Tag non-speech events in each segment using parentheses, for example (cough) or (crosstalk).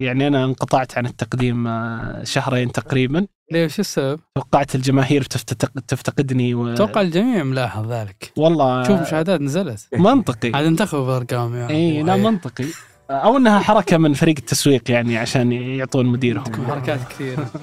يعني أنا انقطعت عن التقديم آه، شهرين تقريبا. ليه وش السبب؟ توقعت الجماهير تفتق- تفتقدني و... أتوقع الجميع ملاحظ ذلك. والله شوف مشاهدات نزلت. منطقي. عاد انتخبوا بأرقام يا إي لا منطقي. أو إنها حركة من فريق التسويق يعني عشان يعطون مديرهم. حركات كثيرة. (laughs)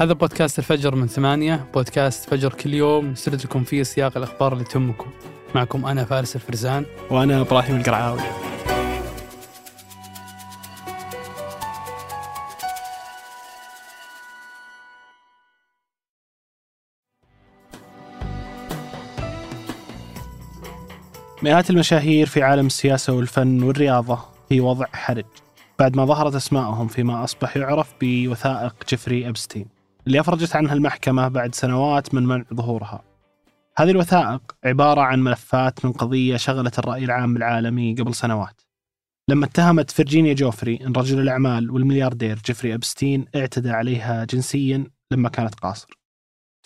هذا بودكاست الفجر من ثمانية بودكاست فجر كل يوم. نسرد لكم فيه سياق الأخبار اللي تهمكم. معكم أنا فارس الفرزان. وأنا إبراهيم القرعاوي. مئات المشاهير في عالم السياسة والفن والرياضة في وضع حرج. بعد ما ظهرت أسماءهم فيما أصبح يعرف بوثائق جيفري أبستين اللي أفرجت عنها المحكمة بعد سنوات من منع ظهورها. هذه الوثائق عبارة عن ملفات من قضية شغلت الرأي العام العالمي قبل سنوات. لما اتهمت فيرجينيا جوفري أن رجل الأعمال والملياردير جيفري أبستين اعتدى عليها جنسيا لما كانت قاصر.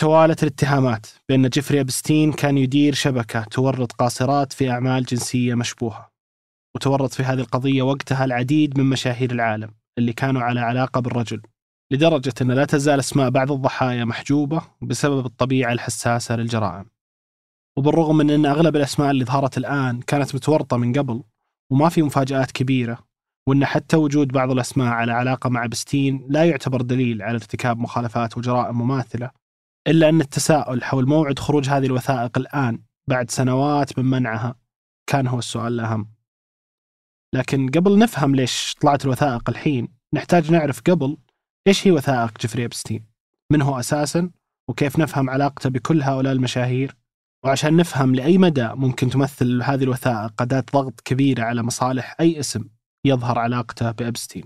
توالت الاتهامات بأن جيفري أبستين كان يدير شبكة تورط قاصرات في أعمال جنسية مشبوهة وتورط في هذه القضية وقتها العديد من مشاهير العالم اللي كانوا على علاقة بالرجل لدرجة أن لا تزال أسماء بعض الضحايا محجوبة بسبب الطبيعة الحساسة للجرائم. وبالرغم من أن أغلب الأسماء اللي ظهرت الآن كانت متورطة من قبل وما في مفاجآت كبيرة وأن حتى وجود بعض الأسماء على علاقة مع بستين لا يعتبر دليل على ارتكاب مخالفات وجرائم مماثلة إلا أن التساؤل حول موعد خروج هذه الوثائق الآن بعد سنوات من منعها كان هو السؤال الأهم. لكن قبل نفهم ليش طلعت الوثائق الحين نحتاج نعرف قبل إيش هي وثائق جيفري أبستين من هو أساسا؟ وكيف نفهم علاقته بكل هؤلاء المشاهير؟ وعشان نفهم لأي مدى ممكن تمثل هذه الوثائق أداة ضغط كبيرة على مصالح أي اسم يظهر علاقته بأبستين.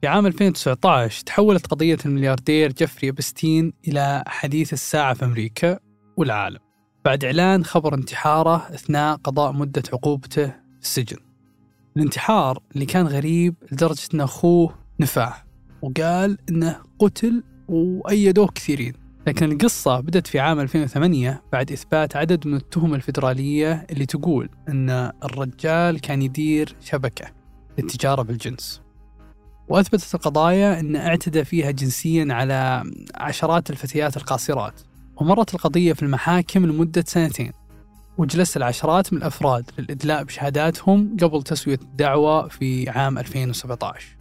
في عام 2019 تحولت قضية الملياردير جيفري أبستين إلى حديث الساعة في أمريكا والعالم بعد إعلان خبر انتحاره أثناء قضاء مدة عقوبته في السجن. الانتحار اللي كان غريب لدرجة أن أخوه نفاه وقال أنه قتل وأيدوه كثيرين. لكن القصة بدأت في عام 2008 بعد إثبات عدد من التهم الفيدرالية اللي تقول أن الرجال كان يدير شبكة للتجارة بالجنس. وأثبتت القضايا أن اعتدى فيها جنسيا على عشرات الفتيات القاصرات ومرت القضية في المحاكم لمدة سنتين وجلس العشرات من الأفراد للإدلاء بشهاداتهم قبل تسوية الدعوة في عام 2017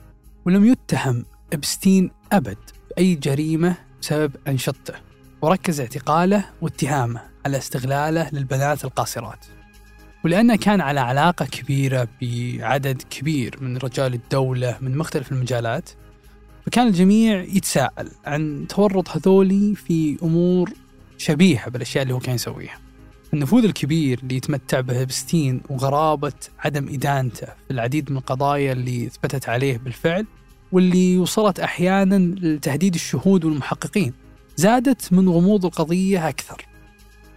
ولم يتهم إبستين أبد بأي جريمة بسبب أنشطته وركز اعتقاله واتهامه على استغلاله للبنات القاصرات. ولأنه كان على علاقة كبيرة بعدد كبير من رجال الدولة من مختلف المجالات فكان الجميع يتساءل عن تورط هذولي في أمور شبيهة بالأشياء اللي هو كان يسويها. النفوذ الكبير اللي يتمتع به بستين وغرابة عدم إدانته في العديد من القضايا اللي ثبتت عليه بالفعل واللي وصلت أحيانا لتهديد الشهود والمحققين زادت من غموض القضية أكثر.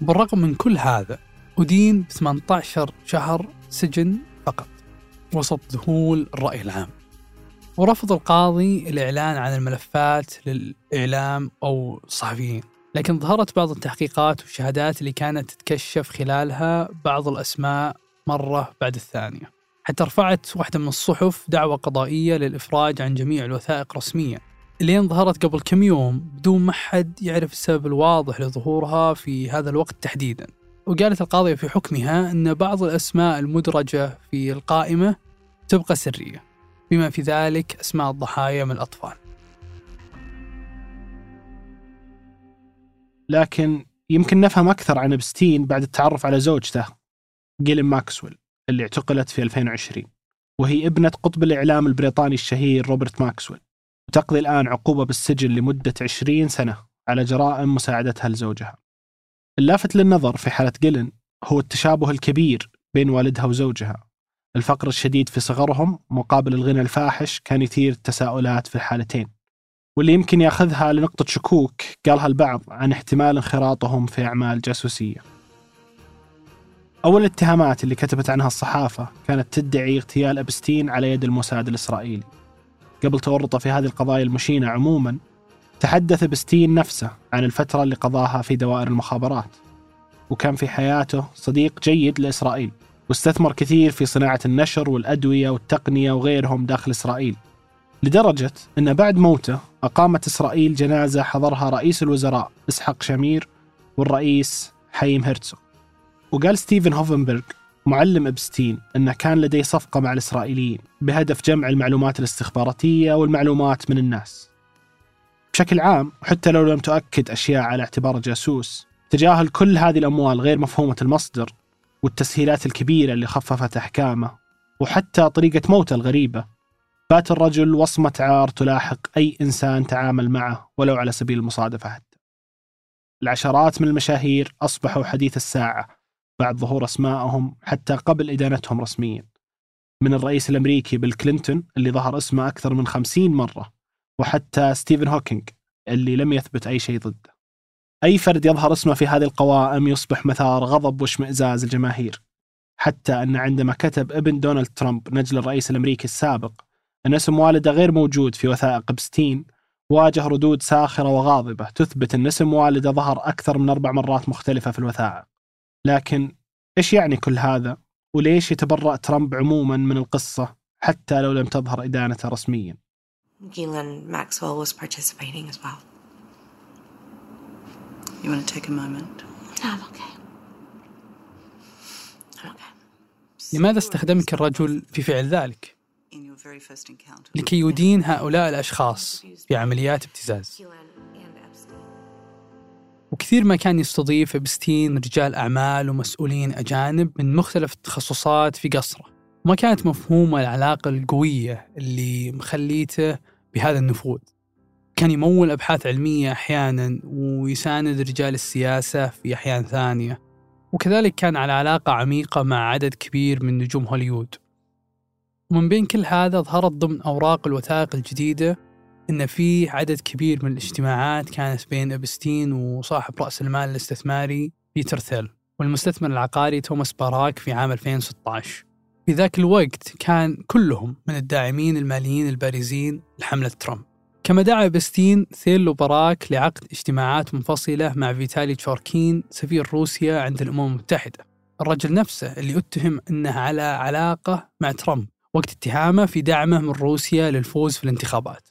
بالرغم من كل هذا أدين ب 18 شهر سجن فقط وسط ذهول الرأي العام. ورفض القاضي الإعلان عن الملفات للإعلام أو الصحفيين لكن ظهرت بعض التحقيقات والشهادات اللي كانت تتكشف خلالها بعض الأسماء مرة بعد الثانية. حتى رفعت واحدة من الصحف دعوة قضائية للإفراج عن جميع الوثائق رسميا اللي ظهرت قبل كم يوم بدون ما حد يعرف السبب الواضح لظهورها في هذا الوقت تحديدا. وقالت القاضية في حكمها أن بعض الأسماء المدرجة في القائمة تبقى سرية بما في ذلك أسماء الضحايا من الأطفال. لكن يمكن نفهم أكثر عن إبستين بعد التعرف على زوجته جيلين ماكسويل. اللي اعتقلت في 2020 وهي ابنة قطب الإعلام البريطاني الشهير روبرت ماكسويل. وتقضي الآن عقوبة بالسجن لمدة 20 سنة على جرائم مساعدتها لزوجها. اللافت للنظر في حالة جيلين هو التشابه الكبير بين والدها وزوجها. الفقر الشديد في صغرهم مقابل الغنى الفاحش كان يثير التساؤلات في الحالتين. واللي يمكن ياخذها لنقطة شكوك قالها البعض عن احتمال انخراطهم في أعمال جاسوسية. أول الاتهامات اللي كتبت عنها الصحافة كانت تدعي اغتيال أبستين على يد الموساد الإسرائيلي. قبل تورطه في هذه القضايا المشينة عموما تحدث أبستين نفسه عن الفترة اللي قضاها في دوائر المخابرات وكان في حياته صديق جيد لإسرائيل واستثمر كثير في صناعة النشر والأدوية والتقنية وغيرهم داخل إسرائيل لدرجة أن بعد موته أقامت إسرائيل جنازة حضرها رئيس الوزراء إسحاق شامير والرئيس حيم هرتسو وقال ستيفن هوفنبرغ معلم إبستين أنه كان لديه صفقة مع الإسرائيليين بهدف جمع المعلومات الاستخباراتية والمعلومات من الناس. بشكل عام وحتى لو لم تؤكد أشياء على اعتبار جاسوس تجاهل كل هذه الأموال غير مفهومة المصدر والتسهيلات الكبيرة اللي خففت أحكامه وحتى طريقة موته الغريبة. بات الرجل وصمة عار تلاحق أي إنسان تعامل معه ولو على سبيل المصادفة حتى. العشرات من المشاهير أصبحوا حديث الساعة بعد ظهور أسمائهم حتى قبل إدانتهم رسميا. من الرئيس الأمريكي بيل كلينتون اللي ظهر اسمه أكثر من خمسين مرة وحتى ستيفن هوكينج اللي لم يثبت أي شيء ضده. أي فرد يظهر اسمه في هذه القوائم يصبح مثار غضب واشمئزاز الجماهير. حتى أن عندما كتب ابن دونالد ترامب نجل الرئيس الأمريكي السابق أن اسم والده غير موجود في وثائق إبستين واجه ردود ساخرة وغاضبة تثبت أن اسم والده ظهر أكثر من أربع مرات مختلفة في الوثائق. لكن إيش يعني كل هذا؟ وليش يتبرأ ترامب عموما من القصة حتى لو لم تظهر إدانته رسميا Ghislaine Maxwell was participating as well. You want to take a moment? No, I'm okay. I'm okay. لماذا استخدمك الرجل في فعل ذلك؟ لكي يدين هؤلاء الأشخاص في عمليات ابتزاز. وكثير ما كان يستضيف ابستين رجال أعمال ومسؤولين أجانب من مختلف التخصصات في قصره. وما كانت مفهومة العلاقة القوية اللي مخليته بهذا النفوذ. كان يمول أبحاث علمية أحيانا ويساند رجال السياسة في أحيان ثانية. وكذلك كان على علاقة عميقة مع عدد كبير من نجوم هوليوود. ومن بين كل هذا ظهرت ضمن أوراق الوثائق الجديدة إن في عدد كبير من الاجتماعات كانت بين أبستين وصاحب رأس المال الاستثماري بيتر ثيل والمستثمر العقاري توماس باراك في عام 2016 في ذاك الوقت كان كلهم من الداعمين الماليين البارزين لحملة ترامب. كما دعا إبستين ثيل وباراك لعقد اجتماعات منفصلة مع فيتالي تشوركين سفير روسيا عند الأمم المتحدة. الرجل نفسه اللي اتهم أنه على علاقة مع ترامب وقت اتهامه في دعمه من روسيا للفوز في الانتخابات.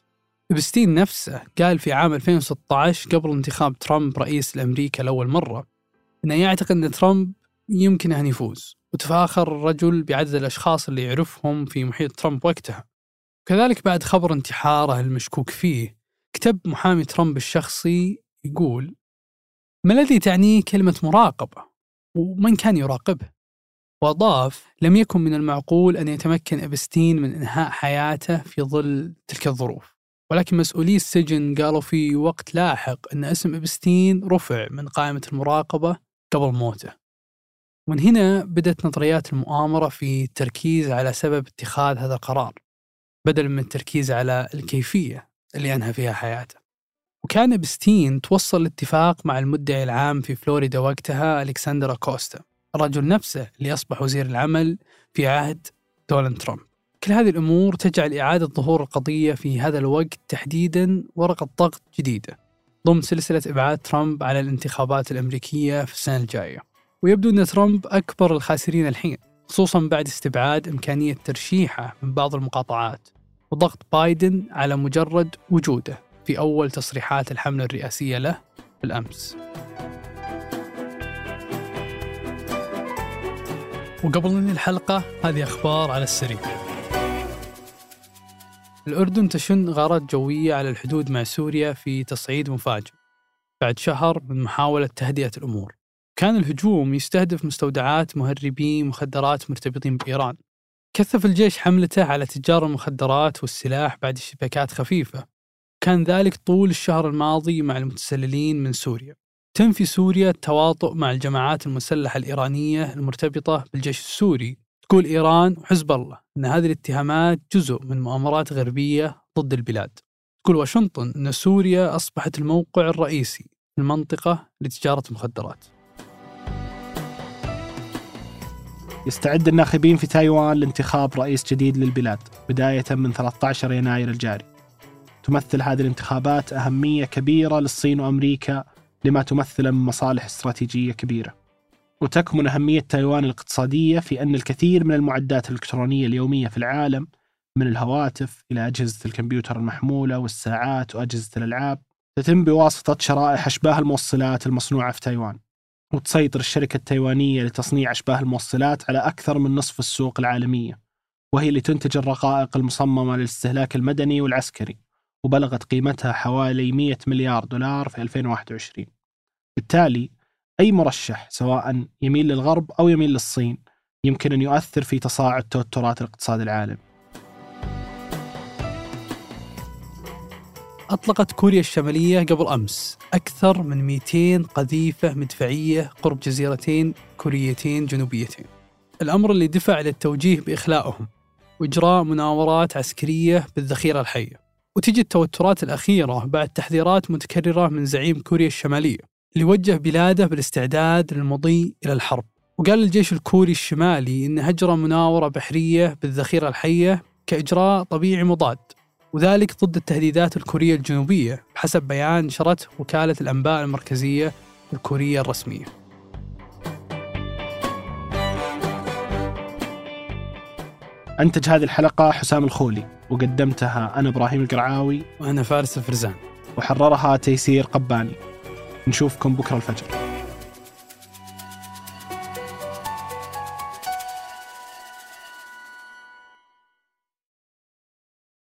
إبستين نفسه قال في عام 2016 قبل انتخاب ترامب رئيس لأمريكا لأول مرة أنه يعتقد أن ترامب يمكن أن يفوز. وتفاخر الرجل بعدد الأشخاص اللي يعرفهم في محيط ترامب وقتها. كذلك بعد خبر انتحاره المشكوك فيه كتب محامي ترامب الشخصي يقول ما الذي تعنيه كلمة مراقبة؟ ومن كان يراقبه؟ وأضاف لم يكن من المعقول أن يتمكن إبستين من إنهاء حياته في ظل تلك الظروف. ولكن مسؤولي السجن قالوا في وقت لاحق أن اسم إبستين رفع من قائمة المراقبة قبل موته. ومن هنا بدأت نظريات المؤامرة في التركيز على سبب اتخاذ هذا القرار بدلا من التركيز على الكيفية اللي أنهى فيها حياته. وكان إبستين توصل لاتفاق مع المدعي العام في فلوريدا وقتها ألكسندر كوستا الرجل نفسه اللي أصبح وزير العمل في عهد دونالد ترامب. كل هذه الأمور تجعل إعادة ظهور القضية في هذا الوقت تحديدا ورقة ضغط جديدة ضمن سلسلة إبعاد ترامب على الانتخابات الأمريكية في السنة الجاية. ويبدو أن ترامب أكبر الخاسرين الحين خصوصا بعد استبعاد إمكانية ترشيحه من بعض المقاطعات وضغط بايدن على مجرد وجوده في أول تصريحات الحملة الرئاسية له بالأمس. وقبل ننهي الحلقة هذه أخبار على السريع. الأردن تشن غارات جوية على الحدود مع سوريا في تصعيد مفاجئ. بعد شهر من محاولة تهدئة الأمور. كان الهجوم يستهدف مستودعات مهربي مخدرات مرتبطين بإيران. كثف الجيش حملته على تجار المخدرات والسلاح بعد اشتباكات خفيفة. كان ذلك طول الشهر الماضي مع المتسللين من سوريا. تنفي سوريا التواطؤ مع الجماعات المسلحة الإيرانية المرتبطة بالجيش السوري. تقول إيران وحزب الله أن هذه الاتهامات جزء من مؤامرات غربية ضد البلاد. تقول واشنطن أن سوريا أصبحت الموقع الرئيسي في المنطقة لتجارة المخدرات. يستعد الناخبين في تايوان لانتخاب رئيس جديد للبلاد بداية من 13 يناير الجاري. تمثل هذه الانتخابات أهمية كبيرة للصين وأمريكا لما تمثل من مصالح استراتيجية كبيرة. وتكمن أهمية تايوان الاقتصادية في أن الكثير من المعدات الإلكترونية اليومية في العالم من الهواتف إلى أجهزة الكمبيوتر المحمولة والساعات وأجهزة الألعاب تتم بواسطة شرائح أشباه الموصلات المصنوعة في تايوان وتسيطر الشركة التايوانية لتصنيع أشباه الموصلات على أكثر من نصف السوق العالمية وهي اللي تنتج الرقائق المصممة للاستهلاك المدني والعسكري وبلغت قيمتها حوالي 100 مليار دولار في 2021 بالتالي أي مرشح سواء يميل للغرب أو يميل للصين يمكن أن يؤثر في تصاعد توترات الاقتصاد العالمي. أطلقت كوريا الشمالية قبل أمس أكثر من 200 قذيفة مدفعية قرب جزيرتين كوريتين جنوبيتين. الأمر اللي دفع للتوجيه بإخلائهم وإجراء مناورات عسكرية بالذخيرة الحية. وتجي التوترات الأخيرة بعد تحذيرات متكررة من زعيم كوريا الشمالية. اللي وجه بلاده بالاستعداد للمضي إلى الحرب. وقال للجيش الكوري الشمالي إن هجر مناورة بحرية بالذخيرة الحية كإجراء طبيعي مضاد وذلك ضد التهديدات الكورية الجنوبية بحسب بيان نشرته وكالة الأنباء المركزية الكورية الرسمية. أنتج هذه الحلقة حسام الخولي وقدمتها أنا إبراهيم القرعاوي وأنا فارس الفرزان. وحررها تيسير قباني. نشوفكم بكرة الفجر.